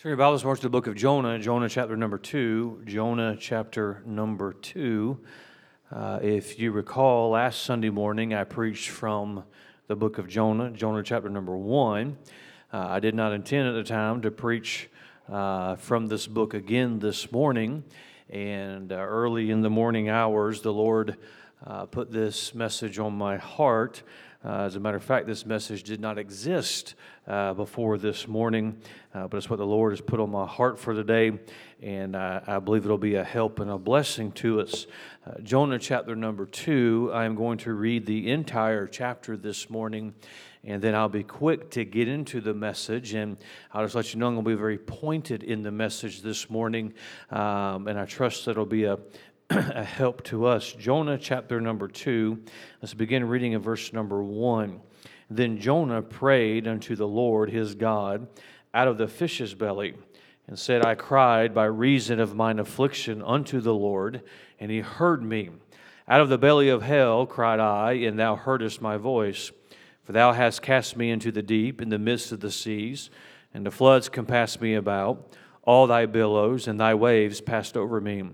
Turn your Bibles to the book of Jonah, Jonah chapter number two. Jonah chapter number two. Uh, if you recall, last Sunday morning I preached from the book of Jonah, Jonah chapter number one. Uh, I did not intend at the time to preach uh, from this book again this morning. And uh, early in the morning hours, the Lord uh, put this message on my heart. Uh, as a matter of fact, this message did not exist uh, before this morning, uh, but it's what the Lord has put on my heart for today, and I, I believe it'll be a help and a blessing to us. Uh, Jonah chapter number two, I am going to read the entire chapter this morning, and then I'll be quick to get into the message, and I'll just let you know I'm going to be very pointed in the message this morning, um, and I trust that it'll be a a help to us. Jonah chapter number two. Let's begin reading in verse number one. Then Jonah prayed unto the Lord his God out of the fish's belly, and said, I cried by reason of mine affliction unto the Lord, and he heard me. Out of the belly of hell cried I, and thou heardest my voice. For thou hast cast me into the deep, in the midst of the seas, and the floods compassed me about. All thy billows and thy waves passed over me.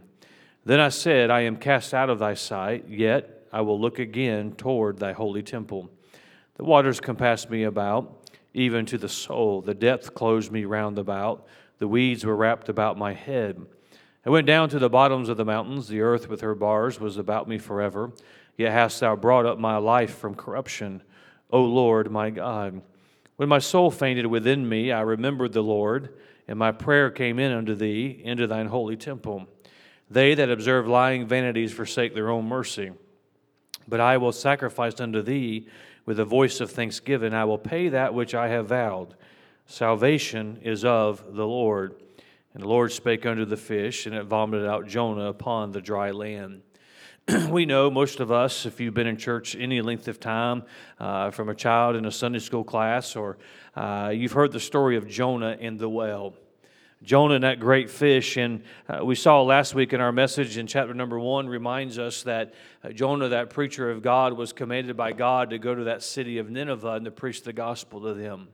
Then I said, I am cast out of thy sight, yet I will look again toward thy holy temple. The waters compassed me about, even to the soul. The depth closed me round about. The weeds were wrapped about my head. I went down to the bottoms of the mountains. The earth with her bars was about me forever. Yet hast thou brought up my life from corruption, O Lord my God. When my soul fainted within me, I remembered the Lord, and my prayer came in unto thee, into thine holy temple. They that observe lying vanities forsake their own mercy. But I will sacrifice unto thee with a voice of thanksgiving. I will pay that which I have vowed. Salvation is of the Lord. And the Lord spake unto the fish, and it vomited out Jonah upon the dry land. we know, most of us, if you've been in church any length of time, uh, from a child in a Sunday school class, or uh, you've heard the story of Jonah in the well. Jonah and that great fish. And uh, we saw last week in our message in chapter number one reminds us that uh, Jonah, that preacher of God, was commanded by God to go to that city of Nineveh and to preach the gospel to them.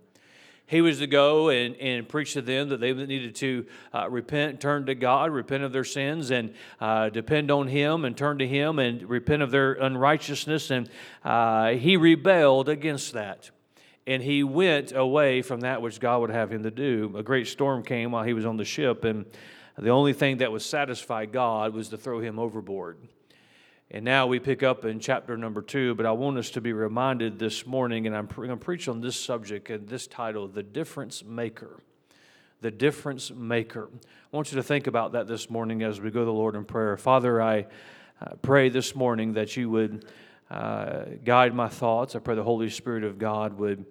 He was to go and, and preach to them that they needed to uh, repent, turn to God, repent of their sins, and uh, depend on Him and turn to Him and repent of their unrighteousness. And uh, he rebelled against that and he went away from that which God would have him to do. A great storm came while he was on the ship, and the only thing that would satisfy God was to throw him overboard. And now we pick up in chapter number two, but I want us to be reminded this morning, and I'm going to preach on this subject and this title The Difference Maker. The Difference Maker. I want you to think about that this morning as we go to the Lord in prayer. Father, I uh, pray this morning that you would uh, guide my thoughts. I pray the Holy Spirit of God would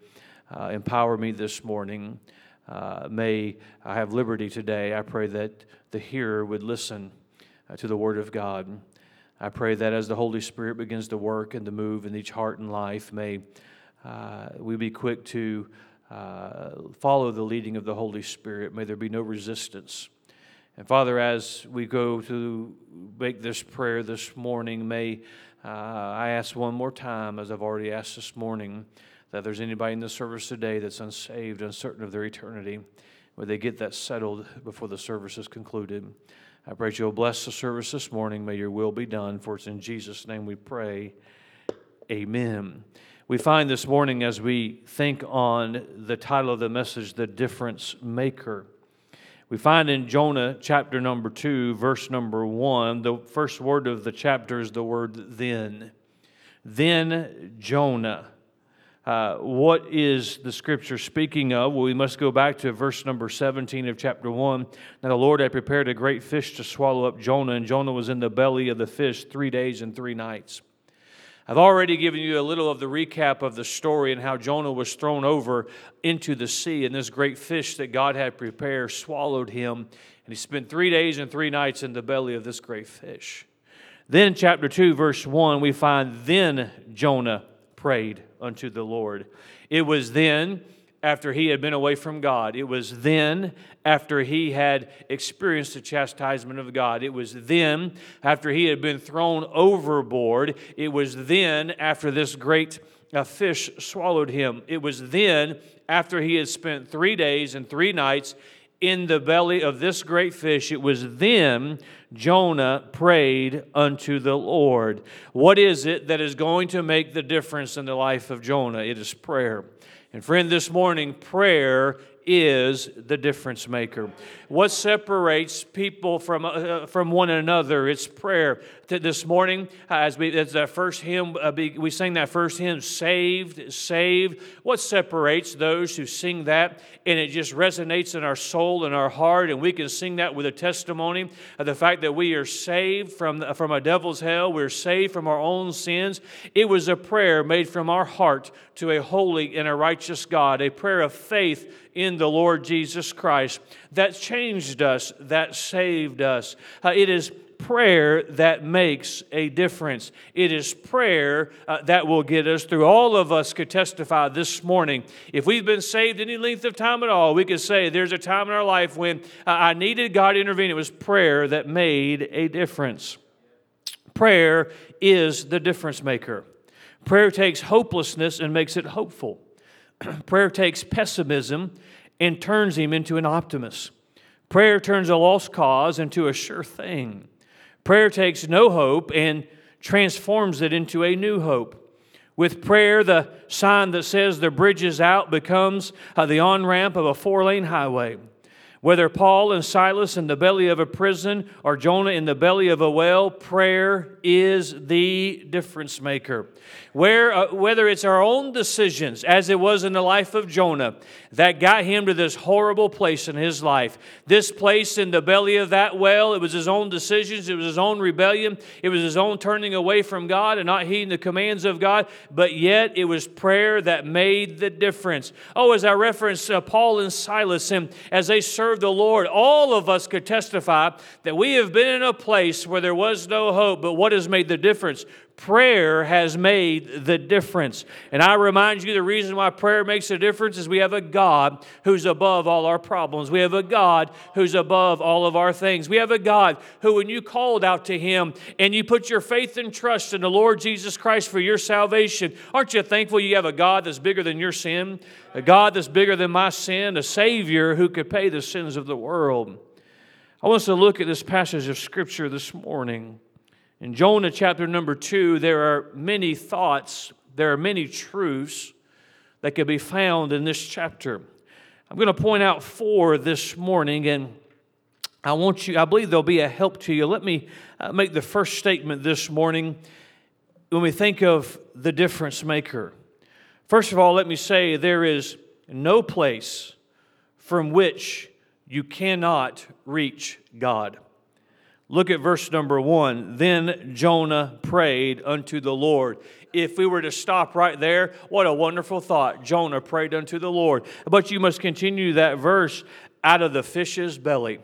uh, empower me this morning. Uh, may I have liberty today. I pray that the hearer would listen uh, to the Word of God. I pray that as the Holy Spirit begins to work and to move in each heart and life, may uh, we be quick to uh, follow the leading of the Holy Spirit. May there be no resistance. And Father, as we go to make this prayer this morning, may uh, I ask one more time, as I've already asked this morning, that there's anybody in the service today that's unsaved, uncertain of their eternity, would they get that settled before the service is concluded. I pray you'll bless the service this morning. May your will be done, for it's in Jesus' name we pray. Amen. We find this morning as we think on the title of the message, The Difference Maker. We find in Jonah chapter number 2, verse number 1, the first word of the chapter is the word then. Then Jonah. Uh, what is the scripture speaking of? Well, we must go back to verse number 17 of chapter 1. Now, the Lord had prepared a great fish to swallow up Jonah, and Jonah was in the belly of the fish three days and three nights. I've already given you a little of the recap of the story and how Jonah was thrown over into the sea, and this great fish that God had prepared swallowed him, and he spent three days and three nights in the belly of this great fish. Then, chapter 2, verse 1, we find then Jonah prayed unto the Lord. It was then after he had been away from God. It was then after he had experienced the chastisement of God. It was then after he had been thrown overboard. It was then after this great uh, fish swallowed him. It was then after he had spent three days and three nights in the belly of this great fish, it was then Jonah prayed unto the Lord. What is it that is going to make the difference in the life of Jonah? It is prayer. And friend, this morning, prayer is the difference maker. What separates people from, uh, from one another? It's prayer. This morning, as we as that first hymn, uh, we sang that first hymn, "Saved, Saved." What separates those who sing that, and it just resonates in our soul and our heart, and we can sing that with a testimony of the fact that we are saved from from a devil's hell. We're saved from our own sins. It was a prayer made from our heart to a holy and a righteous God, a prayer of faith in the Lord Jesus Christ that changed us, that saved us. Uh, it is prayer that makes a difference. It is prayer uh, that will get us through. All of us could testify this morning. If we've been saved any length of time at all, we could say there's a time in our life when uh, I needed God to intervene. It was prayer that made a difference. Prayer is the difference maker. Prayer takes hopelessness and makes it hopeful. prayer takes pessimism and turns him into an optimist. Prayer turns a lost cause into a sure thing. Prayer takes no hope and transforms it into a new hope. With prayer, the sign that says the bridge is out becomes uh, the on ramp of a four lane highway. Whether Paul and Silas in the belly of a prison or Jonah in the belly of a well, prayer is the difference maker. Where, uh, whether it's our own decisions, as it was in the life of Jonah, that got him to this horrible place in his life. This place in the belly of that well, it was his own decisions, it was his own rebellion, it was his own turning away from God and not heeding the commands of God, but yet it was prayer that made the difference. Oh, as I referenced uh, Paul and Silas, and as they served the Lord, all of us could testify that we have been in a place where there was no hope, but what has made the difference? Prayer has made the difference. And I remind you the reason why prayer makes a difference is we have a God who's above all our problems. We have a God who's above all of our things. We have a God who, when you called out to Him and you put your faith and trust in the Lord Jesus Christ for your salvation, aren't you thankful you have a God that's bigger than your sin? A God that's bigger than my sin, a Savior who could pay the sins of the world. I want us to look at this passage of Scripture this morning. In Jonah chapter number two, there are many thoughts, there are many truths that can be found in this chapter. I'm going to point out four this morning, and I want you, I believe they'll be a help to you. Let me uh, make the first statement this morning when we think of the difference maker. First of all, let me say there is no place from which you cannot reach God. Look at verse number one. Then Jonah prayed unto the Lord. If we were to stop right there, what a wonderful thought. Jonah prayed unto the Lord. But you must continue that verse out of the fish's belly.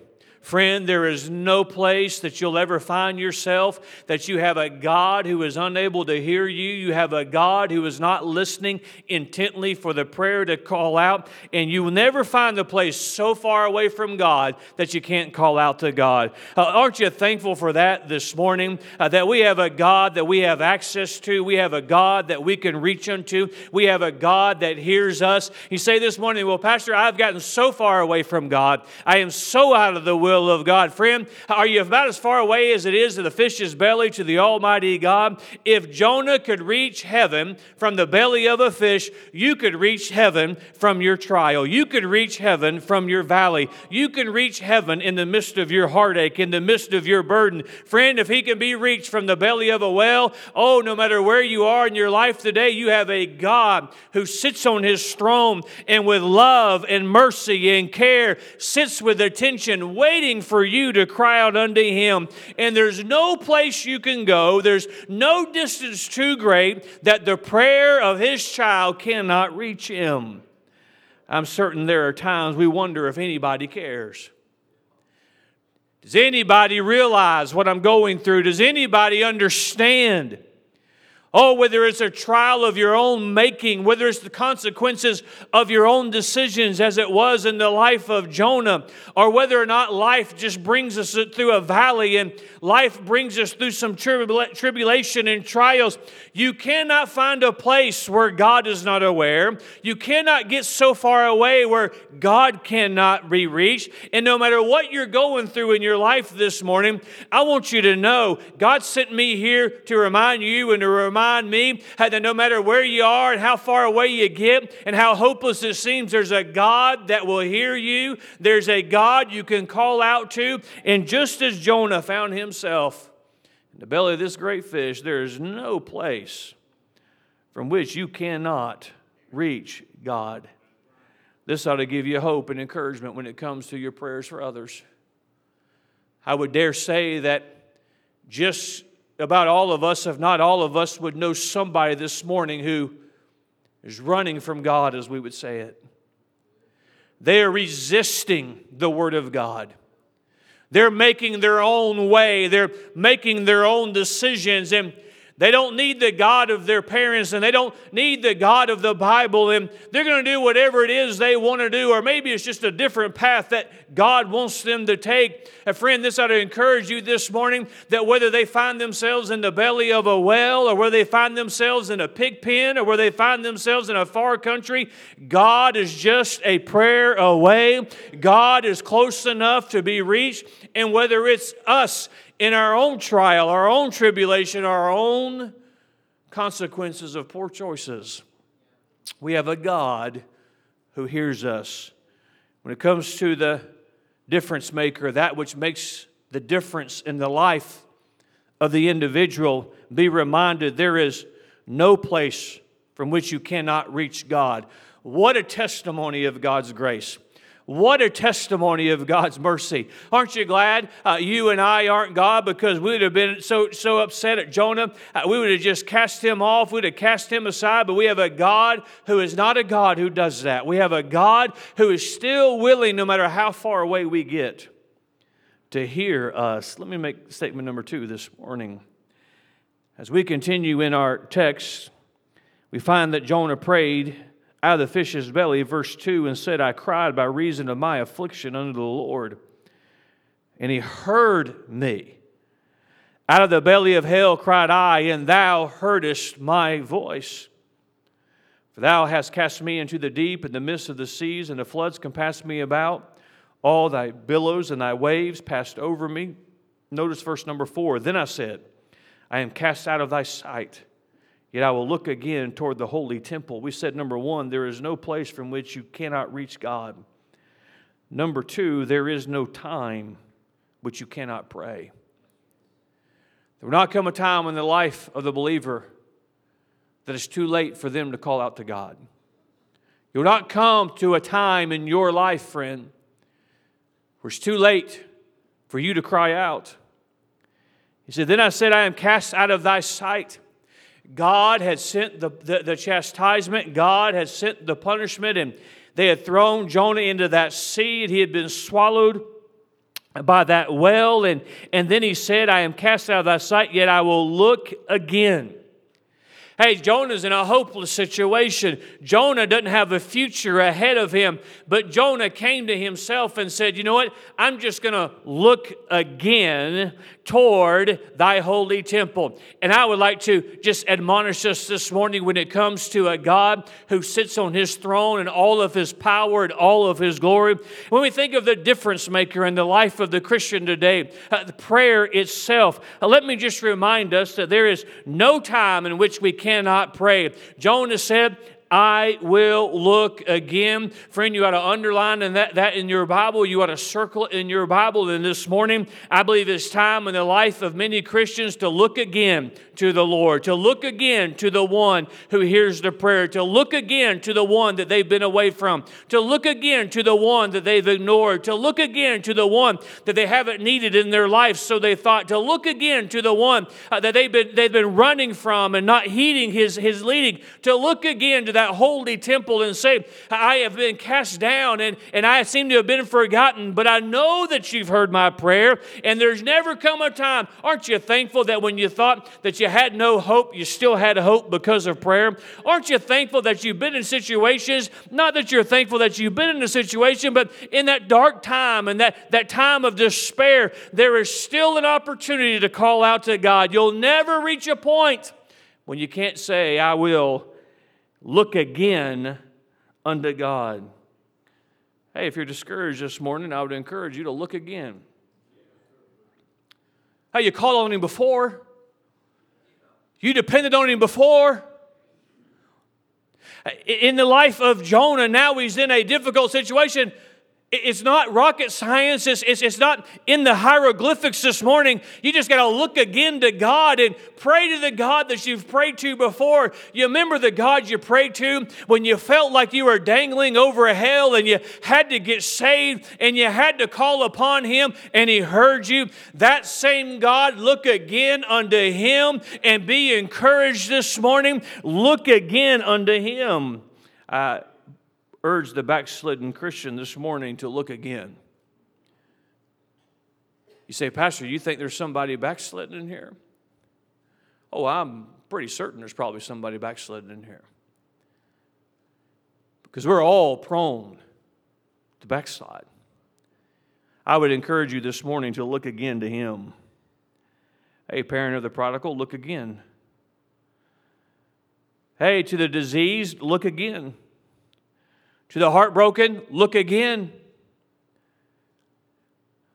Friend, there is no place that you'll ever find yourself that you have a God who is unable to hear you. You have a God who is not listening intently for the prayer to call out. And you will never find the place so far away from God that you can't call out to God. Uh, aren't you thankful for that this morning? Uh, that we have a God that we have access to. We have a God that we can reach unto. We have a God that hears us. You say this morning, well, Pastor, I've gotten so far away from God. I am so out of the will will of God. Friend, are you about as far away as it is to the fish's belly to the Almighty God? If Jonah could reach heaven from the belly of a fish, you could reach heaven from your trial. You could reach heaven from your valley. You can reach heaven in the midst of your heartache, in the midst of your burden. Friend, if he can be reached from the belly of a well, oh, no matter where you are in your life today, you have a God who sits on his throne and with love and mercy and care sits with attention, waiting waiting for you to cry out unto him. And there's no place you can go, there's no distance too great that the prayer of his child cannot reach him. I'm certain there are times we wonder if anybody cares. Does anybody realize what I'm going through? Does anybody understand? Oh, whether it's a trial of your own making, whether it's the consequences of your own decisions, as it was in the life of Jonah, or whether or not life just brings us through a valley and life brings us through some tribulation and trials, you cannot find a place where God is not aware. You cannot get so far away where God cannot be reached. And no matter what you're going through in your life this morning, I want you to know God sent me here to remind you and to remind remind me that no matter where you are and how far away you get and how hopeless it seems, there's a God that will hear you. There's a God you can call out to. And just as Jonah found himself in the belly of this great fish, there is no place from which you cannot reach God. This ought to give you hope and encouragement when it comes to your prayers for others. I would dare say that just about all of us, if not all of us, would know somebody this morning who is running from God, as we would say it. They are resisting the Word of God. They're making their own way, they're making their own decisions. And they don't need the God of their parents and they don't need the God of the Bible, and they're going to do whatever it is they want to do, or maybe it's just a different path that God wants them to take. A friend, this ought to encourage you this morning that whether they find themselves in the belly of a well, or whether they find themselves in a pig pen, or where they find themselves in a far country, God is just a prayer away. God is close enough to be reached, and whether it's us in our own trial, our own tribulation, our own consequences of poor choices. We have a God who hears us. When it comes to the difference maker, that which makes the difference in the life of the individual, be reminded there is no place from which you cannot reach God. What a testimony of God's grace. What a testimony of God's mercy. Aren't you glad uh, you and I aren't God because we would have been so, so upset at Jonah? Uh, we would have just cast him off, we would have cast him aside, but we have a God who is not a God who does that. We have a God who is still willing, no matter how far away we get, to hear us. Let me make statement number two this morning. As we continue in our text, we find that Jonah prayed out of the fish's belly, verse 2, and said, I cried by reason of my affliction unto the Lord. And he heard me. Out of the belly of hell cried I, and thou heardest my voice. For thou hast cast me into the deep, in the midst of the seas, and the floods compassed me about. All thy billows and thy waves passed over me. Notice verse number four. Then I said, I am cast out of thy sight. Yet I will look again toward the holy temple. We said, number one, there is no place from which you cannot reach God. Number two, there is no time which you cannot pray. There will not come a time in the life of the believer that it's too late for them to call out to God. You'll not come to a time in your life, friend, where it's too late for you to cry out. He said, Then I said, I am cast out of thy sight. God had sent the, the, the, chastisement, God had sent the punishment, and they had thrown Jonah into that sea, and he had been swallowed by that well. And, and then he said, I am cast out of thy sight, yet I will look again. Hey, Jonah's in a hopeless situation. Jonah doesn't have a future ahead of him, but Jonah came to himself and said, You know what? I'm just going to look again toward thy holy temple. And I would like to just admonish us this morning when it comes to a God who sits on his throne and all of his power and all of his glory. When we think of the difference maker in the life of the Christian today, uh, the prayer itself, uh, let me just remind us that there is no time in which we cannot pray. Jonah said, I will look again. Friend, you ought to underline in that, that in your Bible. You ought to circle in your Bible. And this morning, I believe it's time in the life of many Christians to look again to the Lord, to look again to the one who hears the prayer, to look again to the one that they've been away from, to look again to the one that they've ignored, to look again to the one that they haven't needed in their life, so they thought, to look again to the one uh, that they've been, they've been running from and not heeding his, his leading, to look again to that holy temple and say, I have been cast down and, and I seem to have been forgotten, but I know that you've heard my prayer, and there's never come a time. Aren't you thankful that when you thought that you had no hope, you still had hope because of prayer? Aren't you thankful that you've been in situations, not that you're thankful that you've been in a situation, but in that dark time and that, that time of despair, there is still an opportunity to call out to God. You'll never reach a point when you can't say, I will look again unto God. Hey, if you're discouraged this morning, I would encourage you to look again. Hey, you called on Him before, you depended on Him before. In the life of Jonah, now he's in a difficult situation. It's not rocket science. It's, it's, it's, not in the hieroglyphics this morning. You just got to look again to God and pray to the God that you've prayed to before. You remember the God you prayed to when you felt like you were dangling over a hell and you had to get saved and you had to call upon Him and He heard you. That same God, look again unto Him and be encouraged this morning. Look again unto Him. Uh, urge the backslidden Christian this morning to look again. You say, Pastor, you think there's somebody backslidden in here? Oh, I'm pretty certain there's probably somebody backslidden in here. Because we're all prone to backslide. I would encourage you this morning to look again to Him. Hey, parent of the prodigal, look again. Hey, to the diseased, look again. To the heartbroken, look again.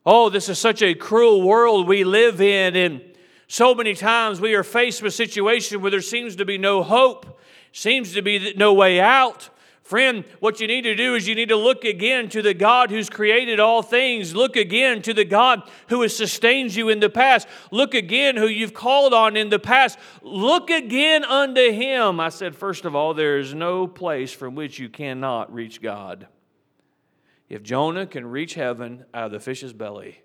Oh, this is such a cruel world we live in, and so many times we are faced with situations where there seems to be no hope, seems to be no way out. Friend, what you need to do is you need to look again to the God who's created all things. Look again to the God who has sustained you in the past. Look again who you've called on in the past. Look again unto Him. I said, first of all, there is no place from which you cannot reach God. If Jonah can reach heaven out of the fish's belly,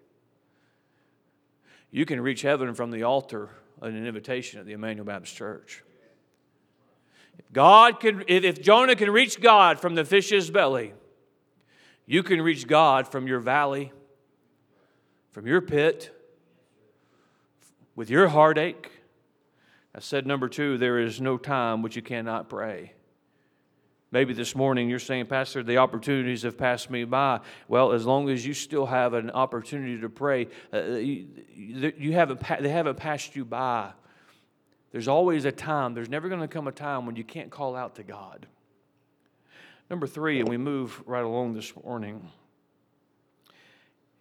you can reach heaven from the altar an invitation at the Emmanuel Baptist Church. God can, if Jonah can reach God from the fish's belly, you can reach God from your valley, from your pit, with your heartache. I said, number two, there is no time which you cannot pray. Maybe this morning you're saying, Pastor, the opportunities have passed me by. Well, as long as you still have an opportunity to pray, uh, you, you haven't, they haven't passed you by. There's always a time, there's never going to come a time when you can't call out to God. Number three, and we move right along this morning.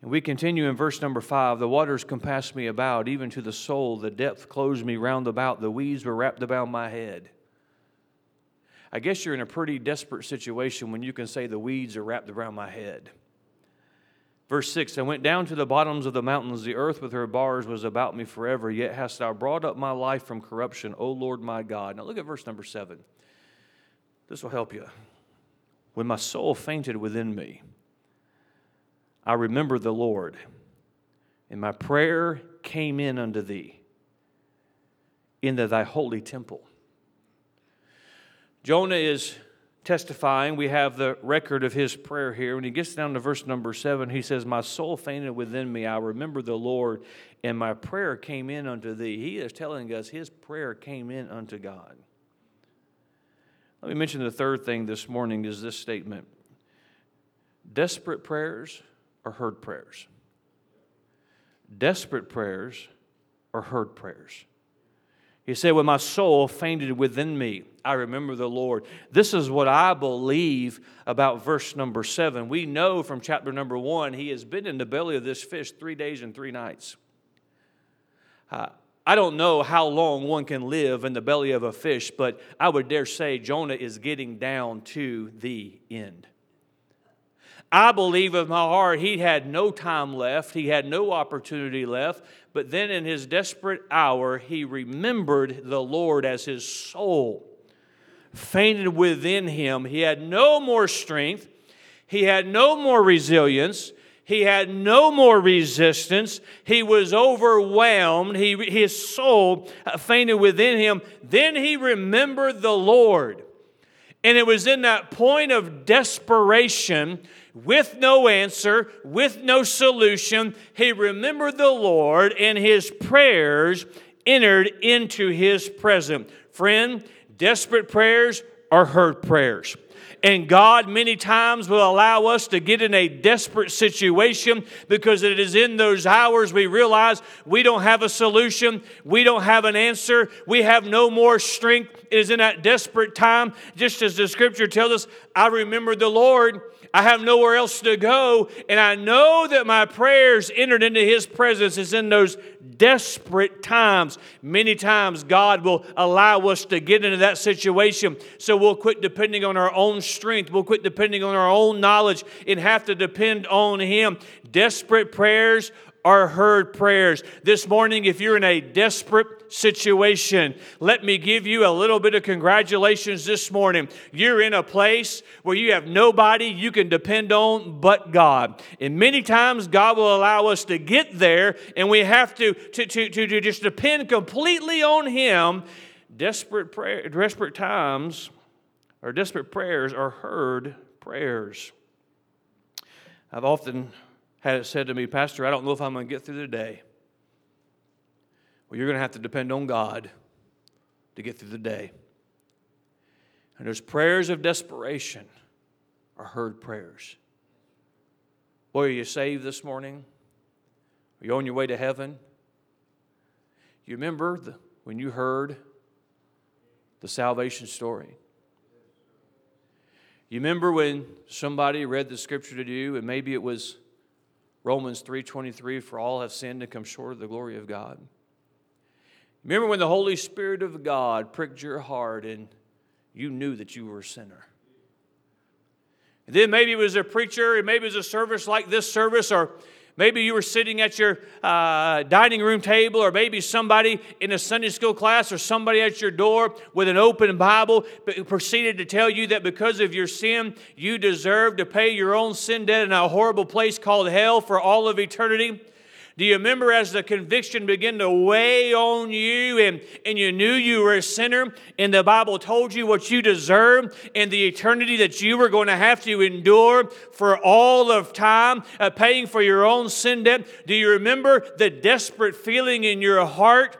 And we continue in verse number five the waters compassed me about, even to the soul, the depth closed me round about, the weeds were wrapped about my head. I guess you're in a pretty desperate situation when you can say the weeds are wrapped around my head. Verse 6 I went down to the bottoms of the mountains. The earth with her bars was about me forever. Yet hast thou brought up my life from corruption, O Lord my God. Now look at verse number 7. This will help you. When my soul fainted within me, I remembered the Lord, and my prayer came in unto thee into thy holy temple. Jonah is testifying. We have the record of his prayer here. When he gets down to verse number seven, he says, My soul fainted within me. I remember the Lord, and my prayer came in unto thee. He is telling us his prayer came in unto God. Let me mention the third thing this morning is this statement Desperate prayers are heard prayers. Desperate prayers are heard prayers. He said, When my soul fainted within me, I remember the Lord. This is what I believe about verse number seven. We know from chapter number one, he has been in the belly of this fish three days and three nights. Uh, I don't know how long one can live in the belly of a fish, but I would dare say Jonah is getting down to the end. I believe with my heart he had no time left, he had no opportunity left, but then in his desperate hour, he remembered the Lord as his soul fainted within him. He had no more strength, he had no more resilience. He had no more resistance. He was overwhelmed. He, his soul fainted within him. Then he remembered the Lord. And it was in that point of desperation, with no answer, with no solution, he remembered the Lord and his prayers entered into his presence. Friend, desperate prayers are heard prayers. And God, many times, will allow us to get in a desperate situation because it is in those hours we realize we don't have a solution, we don't have an answer, we have no more strength. It is in that desperate time, just as the scripture tells us, I remember the Lord I have nowhere else to go. And I know that my prayers entered into His presence is in those desperate times. Many times, God will allow us to get into that situation. So we'll quit depending on our own strength. We'll quit depending on our own knowledge and have to depend on Him. Desperate prayers are heard prayers. This morning, if you're in a desperate situation, let me give you a little bit of congratulations this morning. You're in a place where you have nobody you can depend on but God. And many times, God will allow us to get there, and we have to, to, to, to, to just depend completely on Him. Desperate, prayer, desperate times or desperate prayers are heard prayers. I've often had it said to me, Pastor, I don't know if I'm going to get through the day. Well, you're going to have to depend on God to get through the day. And those prayers of desperation are heard prayers. Boy, are you saved this morning? Are you on your way to heaven? You remember the, when you heard the salvation story? You remember when somebody read the scripture to you, and maybe it was Romans 3:23 for all have sinned and come short of the glory of God. Remember when the Holy Spirit of God pricked your heart and you knew that you were a sinner. And then maybe it was a preacher, maybe it was a service like this service, or Maybe you were sitting at your uh, dining room table, or maybe somebody in a Sunday school class, or somebody at your door with an open Bible proceeded to tell you that because of your sin, you deserve to pay your own sin debt in a horrible place called hell for all of eternity. Do you remember as the conviction began to weigh on you and, and you knew you were a sinner and the Bible told you what you deserved and the eternity that you were going to have to endure for all of time, uh, paying for your own sin debt? Do you remember the desperate feeling in your heart?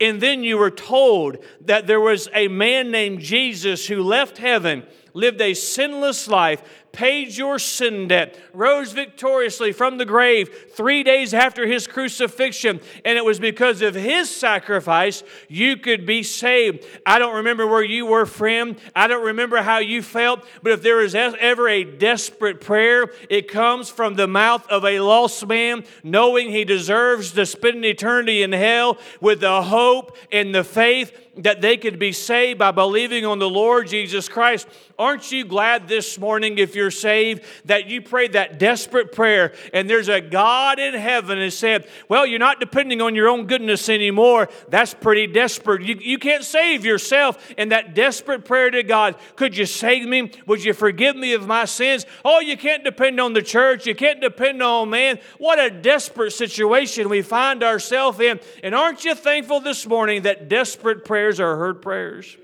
And then you were told that there was a man named Jesus who left heaven lived a sinless life, paid your sin debt, rose victoriously from the grave three days after his crucifixion, and it was because of his sacrifice you could be saved. I don't remember where you were, friend. I don't remember how you felt, but if there is ever a desperate prayer, it comes from the mouth of a lost man, knowing he deserves to spend eternity in hell with the hope and the faith that they could be saved by believing on the Lord Jesus Christ. Aren't you glad this morning, if you're saved, that you prayed that desperate prayer and there's a God in heaven and said, Well, you're not depending on your own goodness anymore. That's pretty desperate. You, you can't save yourself. And that desperate prayer to God, could you save me? Would you forgive me of my sins? Oh, you can't depend on the church. You can't depend on man. What a desperate situation we find ourselves in. And aren't you thankful this morning that desperate prayers are heard prayers?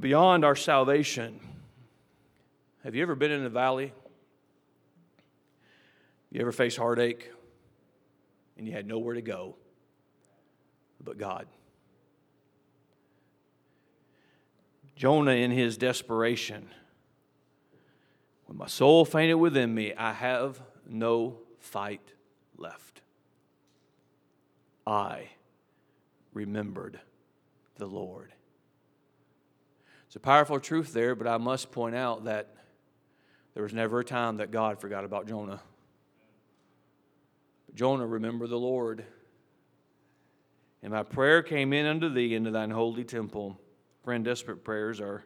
Beyond our salvation, have you ever been in the valley? You ever faced heartache and you had nowhere to go but God? Jonah, in his desperation, when my soul fainted within me, I have no fight left. I remembered the Lord. It's a powerful truth there, but I must point out that there was never a time that God forgot about Jonah. But Jonah remember the Lord. And my prayer came in unto thee into thine holy temple. Friend, desperate prayers are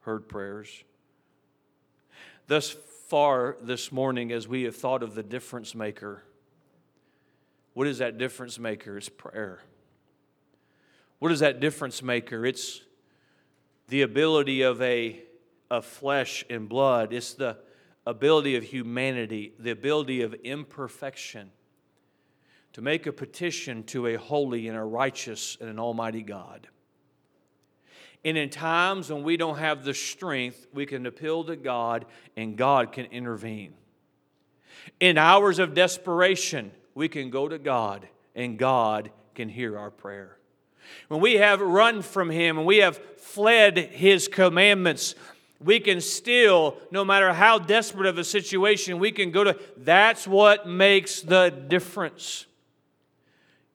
heard prayers. Thus far this morning, as we have thought of the difference maker, what is that difference maker? It's prayer. What is that difference maker? It's the ability of a of flesh and blood. It's the ability of humanity, the ability of imperfection to make a petition to a holy and a righteous and an almighty God. And in times when we don't have the strength, we can appeal to God and God can intervene. In hours of desperation, we can go to God and God can hear our prayer. When we have run from Him and we have fled His commandments, we can still, no matter how desperate of a situation, we can go to. That's what makes the difference.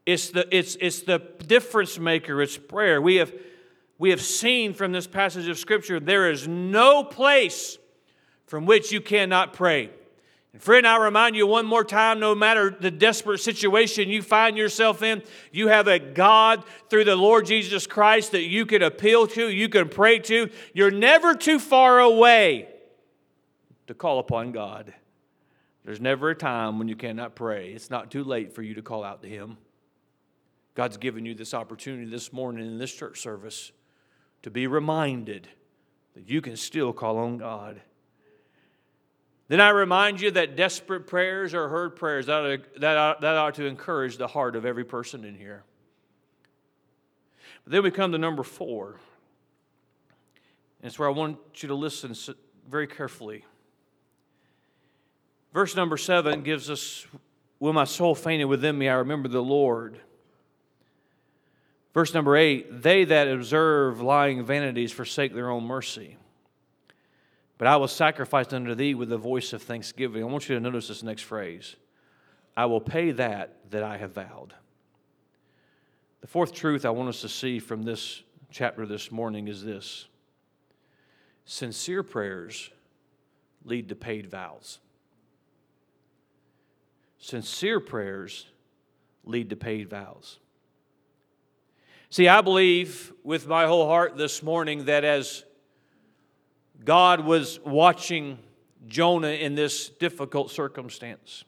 It's the, it's, it's the difference maker, it's prayer. We have, we have seen from this passage of Scripture there is no place from which you cannot pray. And friend, I remind you one more time no matter the desperate situation you find yourself in, you have a God through the Lord Jesus Christ that you can appeal to, you can pray to. You're never too far away to call upon God. There's never a time when you cannot pray. It's not too late for you to call out to Him. God's given you this opportunity this morning in this church service to be reminded that you can still call on God. Then I remind you that desperate prayers are heard prayers. That ought, to, that, that ought to encourage the heart of every person in here. But then we come to number four. And it's where I want you to listen very carefully. Verse number seven gives us, When my soul fainted within me, I remember the Lord. Verse number eight, they that observe lying vanities forsake their own mercy. But I will sacrifice unto thee with the voice of thanksgiving. I want you to notice this next phrase I will pay that that I have vowed. The fourth truth I want us to see from this chapter this morning is this sincere prayers lead to paid vows. Sincere prayers lead to paid vows. See, I believe with my whole heart this morning that as God was watching Jonah in this difficult circumstance.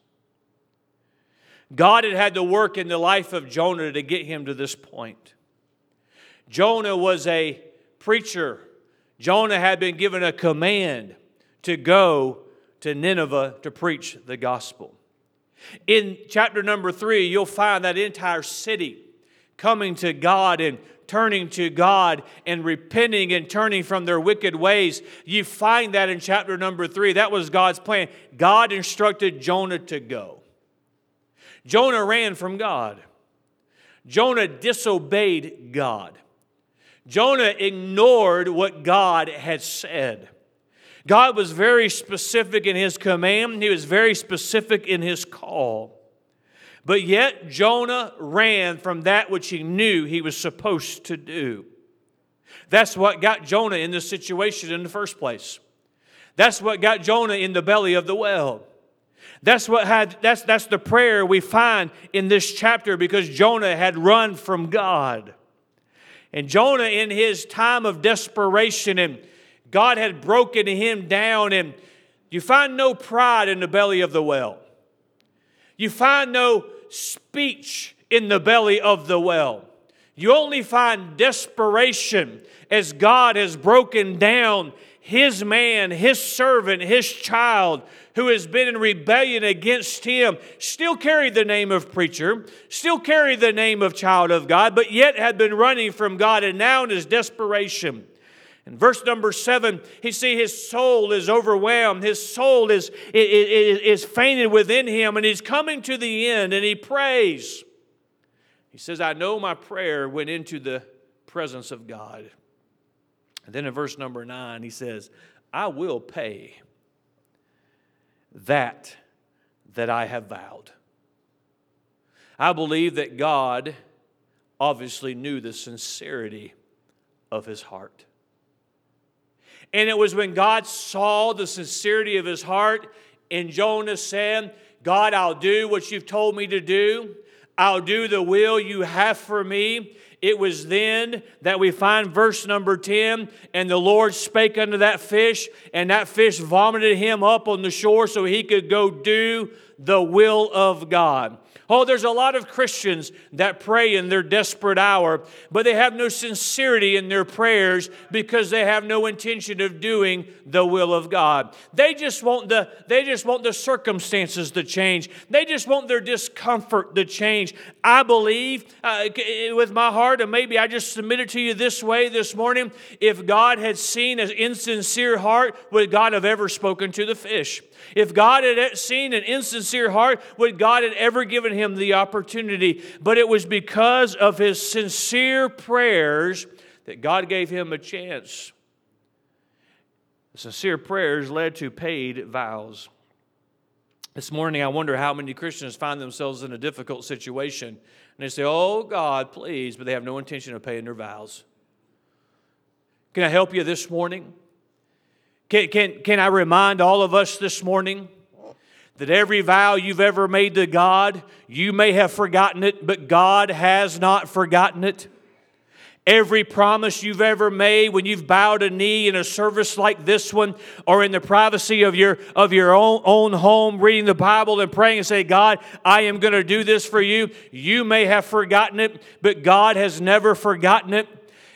God had had to work in the life of Jonah to get him to this point. Jonah was a preacher. Jonah had been given a command to go to Nineveh to preach the gospel. In chapter number three, you'll find that entire city coming to God and turning to God and repenting and turning from their wicked ways. You find that in chapter number three. That was God's plan. God instructed Jonah to go. Jonah ran from God. Jonah disobeyed God. Jonah ignored what God had said. God was very specific in his command, he was very specific in his call. But yet Jonah ran from that which he knew he was supposed to do. That's what got Jonah in this situation in the first place. That's what got Jonah in the belly of the well. That's what had that's that's the prayer we find in this chapter because Jonah had run from God. And Jonah in his time of desperation and God had broken him down and you find no pride in the belly of the well. You find no speech in the belly of the well. You only find desperation as God has broken down his man, his servant, his child who has been in rebellion against him, still carried the name of preacher, still carried the name of child of God, but yet had been running from God, and now in his desperation, in verse number seven, he see his soul is overwhelmed. His soul is, is, is fainted within him, and he's coming to the end, and he prays. He says, I know my prayer went into the presence of God. And then in verse number nine, he says, I will pay that that I have vowed. I believe that God obviously knew the sincerity of his heart. And it was when God saw the sincerity of his heart, and Jonah said, God, I'll do what you've told me to do. I'll do the will you have for me. It was then that we find verse number 10 and the Lord spake unto that fish, and that fish vomited him up on the shore so he could go do the will of God. Oh, there's a lot of Christians that pray in their desperate hour, but they have no sincerity in their prayers because they have no intention of doing the will of God. They just want the they just want the circumstances to change. They just want their discomfort to change. I believe uh, with my heart heart, and maybe I just submit it to you this way this morning. If God had seen an insincere heart, would God have ever spoken to the fish? If God had seen an insincere heart, would God have ever given him the opportunity? But it was because of his sincere prayers that God gave him a chance. Sincere prayers led to paid vows. This morning, I wonder how many Christians find themselves in a difficult situation and they say, Oh God, please, but they have no intention of paying their vows. Can I help you this morning? Can, can, can I remind all of us this morning that every vow you've ever made to God, you may have forgotten it, but God has not forgotten it? Every promise you've ever made when you've bowed a knee in a service like this one or in the privacy of your, of your own, own home, reading the Bible and praying and say, God, I am going to do this for you. You may have forgotten it, but God has never forgotten it.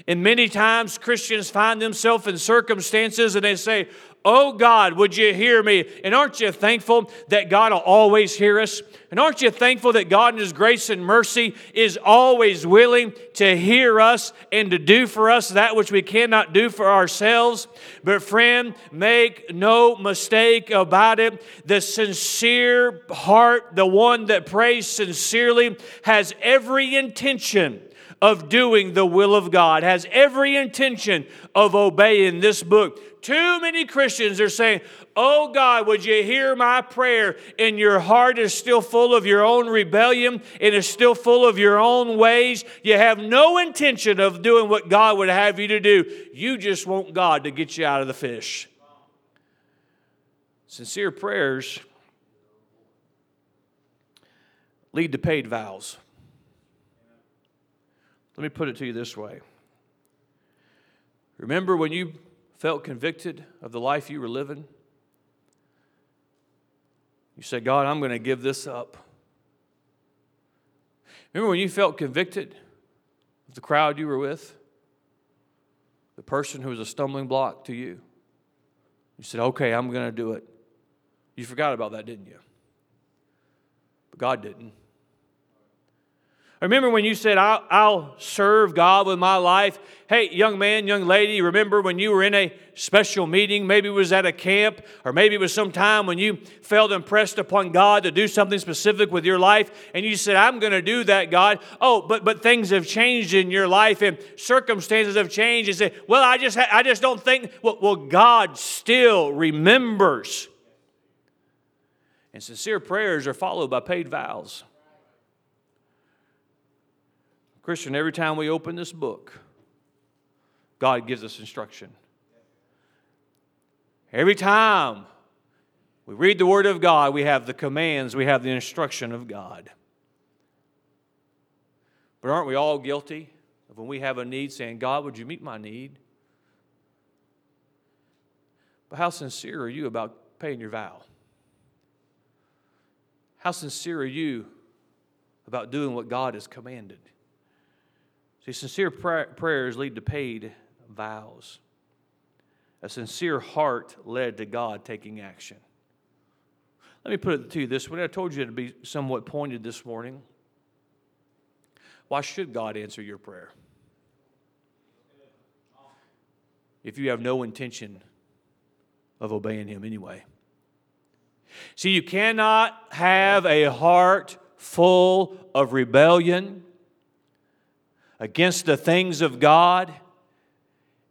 And many times Christians find themselves in circumstances and they say, Oh God, would you hear me? And aren't you thankful that God will always hear us? And aren't you thankful that God in His grace and mercy is always willing to hear us and to do for us that which we cannot do for ourselves? But, friend, make no mistake about it. The sincere heart, the one that prays sincerely, has every intention of doing the will of God, has every intention of obeying this book. Too many Christians are saying, Oh God, would you hear my prayer? And your heart is still full of your own rebellion and is still full of your own ways. You have no intention of doing what God would have you to do. You just want God to get you out of the fish. Sincere prayers lead to paid vows. Let me put it to you this way. Remember when you felt convicted of the life you were living? You said, God, I'm going to give this up. Remember when you felt convicted of the crowd you were with? The person who was a stumbling block to you? You said, okay, I'm going to do it. You forgot about that, didn't you? But God didn't. Remember when you said, I'll, I'll, serve God with my life? Hey, young man, young lady, remember when you were in a special meeting? Maybe it was at a camp, or maybe it was some time when you felt impressed upon God to do something specific with your life, and you said, I'm going to do that, God. Oh, but, but things have changed in your life, and circumstances have changed. You say, Well, I just, I just don't think, well, well, God still remembers. And sincere prayers are followed by paid vows. Christian, every time we open this book, God gives us instruction. Every time we read the Word of God, we have the commands, we have the instruction of God. But aren't we all guilty of when we have a need saying, God, would you meet my need? But how sincere are you about paying your vow? How sincere are you about doing what God has commanded? See, sincere prayers lead to paid vows. A sincere heart led to God taking action. Let me put it to you this way. I told you to be somewhat pointed this morning. Why should God answer your prayer? If you have no intention of obeying Him anyway. See, you cannot have a heart full of rebellion against the things of God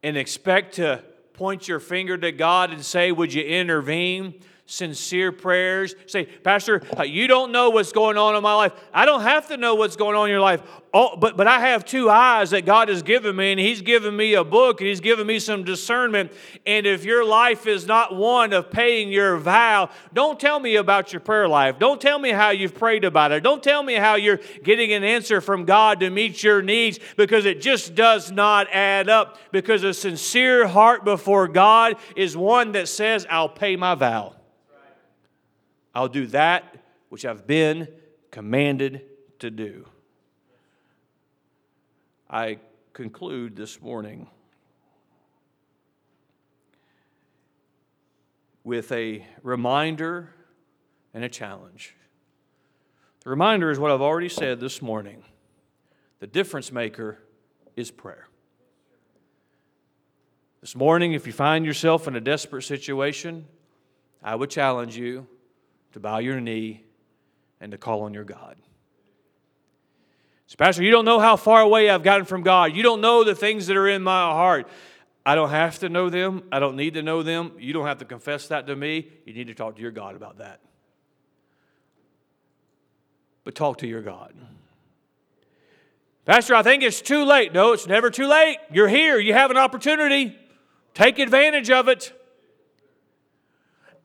and expect to point your finger to God and say, Would you intervene? Sincere prayers. Say, Pastor, uh, you don't know what's going on in my life. I don't have to know what's going on in your life. Oh, but, but I have two eyes that God has given me, and He's given me a book, and He's given me some discernment. And if your life is not one of paying your vow, don't tell me about your prayer life. Don't tell me how you've prayed about it. Don't tell me how you're getting an answer from God to meet your needs because it just does not add up. Because a sincere heart before God is one that says, I'll pay my vow. I'll do that which I've been commanded to do. I conclude this morning with a reminder and a challenge. The reminder is what I've already said this morning. The difference maker is prayer. This morning, if you find yourself in a desperate situation, I would challenge you to bow your knee and to call on your God. So, Pastor, you don't know how far away I've gotten from God. You don't know the things that are in my heart. I don't have to know them. I don't need to know them. You don't have to confess that to me. You need to talk to your God about that. But talk to your God. Pastor, I think it's too late. No, it's never too late. You're here. You have an opportunity. Take advantage of it.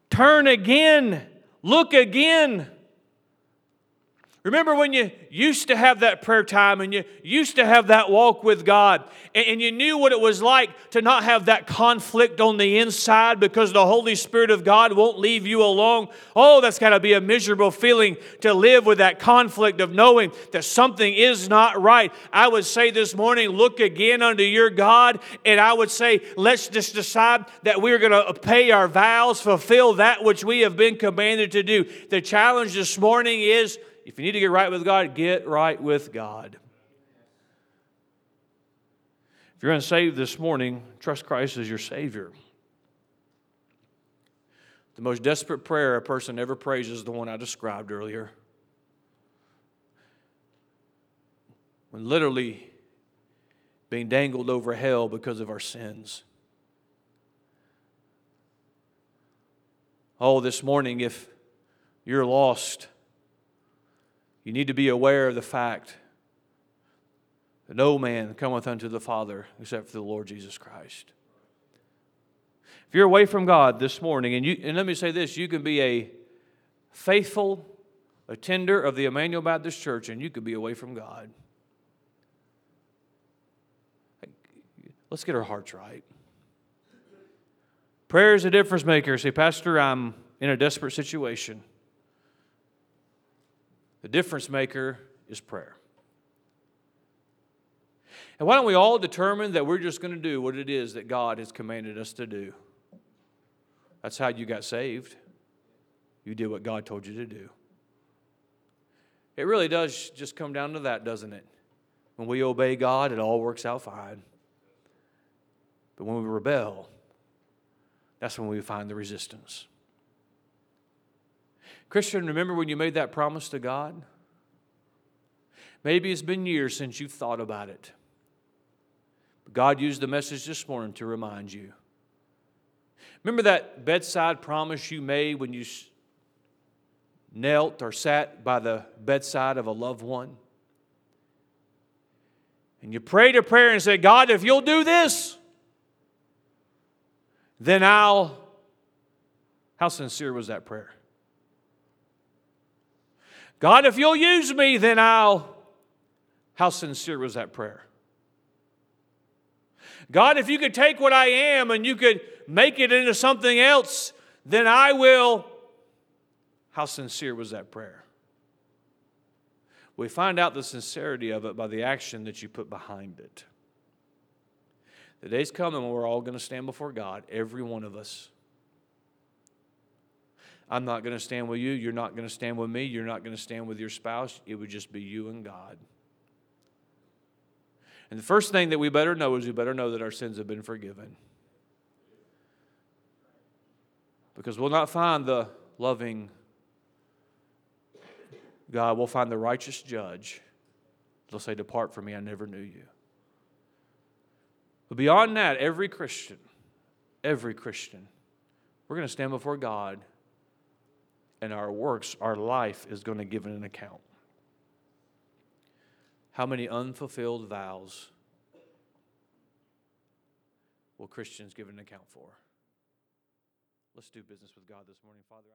Turn again. Look again. Remember when you used to have that prayer time and you used to have that walk with God and, you knew what it was like to not have that conflict on the inside because the Holy Spirit of God won't leave you alone? Oh, that's got to be a miserable feeling to live with that conflict of knowing that something is not right. I would say this morning, look again unto your God, and I would say, let's just decide that we're going to pay our vows, fulfill that which we have been commanded to do. The challenge this morning is if you need to get right with God, get right with God. If you're unsaved this morning, trust Christ as your Savior. The most desperate prayer a person ever prays is the one I described earlier. When literally being dangled over hell because of our sins. Oh, this morning, if you're lost, you need to be aware of the fact that no man cometh unto the Father except for the Lord Jesus Christ. If you're away from God this morning, and, you, and let me say this you can be a faithful attender of the Emmanuel Baptist Church, and you could be away from God. Let's get our hearts right. Prayer is a difference maker. Say, Pastor, I'm in a desperate situation. The difference maker is prayer. And why don't we all determine that we're just going to do what it is that God has commanded us to do? That's how you got saved. You did what God told you to do. It really does just come down to that, doesn't it? When we obey God, it all works out fine. But when we rebel, that's when we find the resistance. Christian, remember when you made that promise to God? Maybe it's been years since you've thought about it. But God used the message this morning to remind you. Remember that bedside promise you made when you knelt or sat by the bedside of a loved one? And you prayed a prayer and said, God, if you'll do this, then I'll. How sincere was that prayer? God, if you'll use me, then I'll. How sincere was that prayer? God, if you could take what I am and you could make it into something else, then I will. How sincere was that prayer? We find out the sincerity of it by the action that you put behind it. The day's coming when we're all going to stand before God, every one of us. I'm not going to stand with you. You're not going to stand with me. You're not going to stand with your spouse. It would just be you and God. And the first thing that we better know is we better know that our sins have been forgiven. Because we'll not find the loving God, we'll find the righteous judge. They'll say, Depart from me, I never knew you. But beyond that, every Christian, every Christian, we're going to stand before God and our works, our life is going to give an account. How many unfulfilled vows will Christians give an account for? Let's do business with God this morning, Father.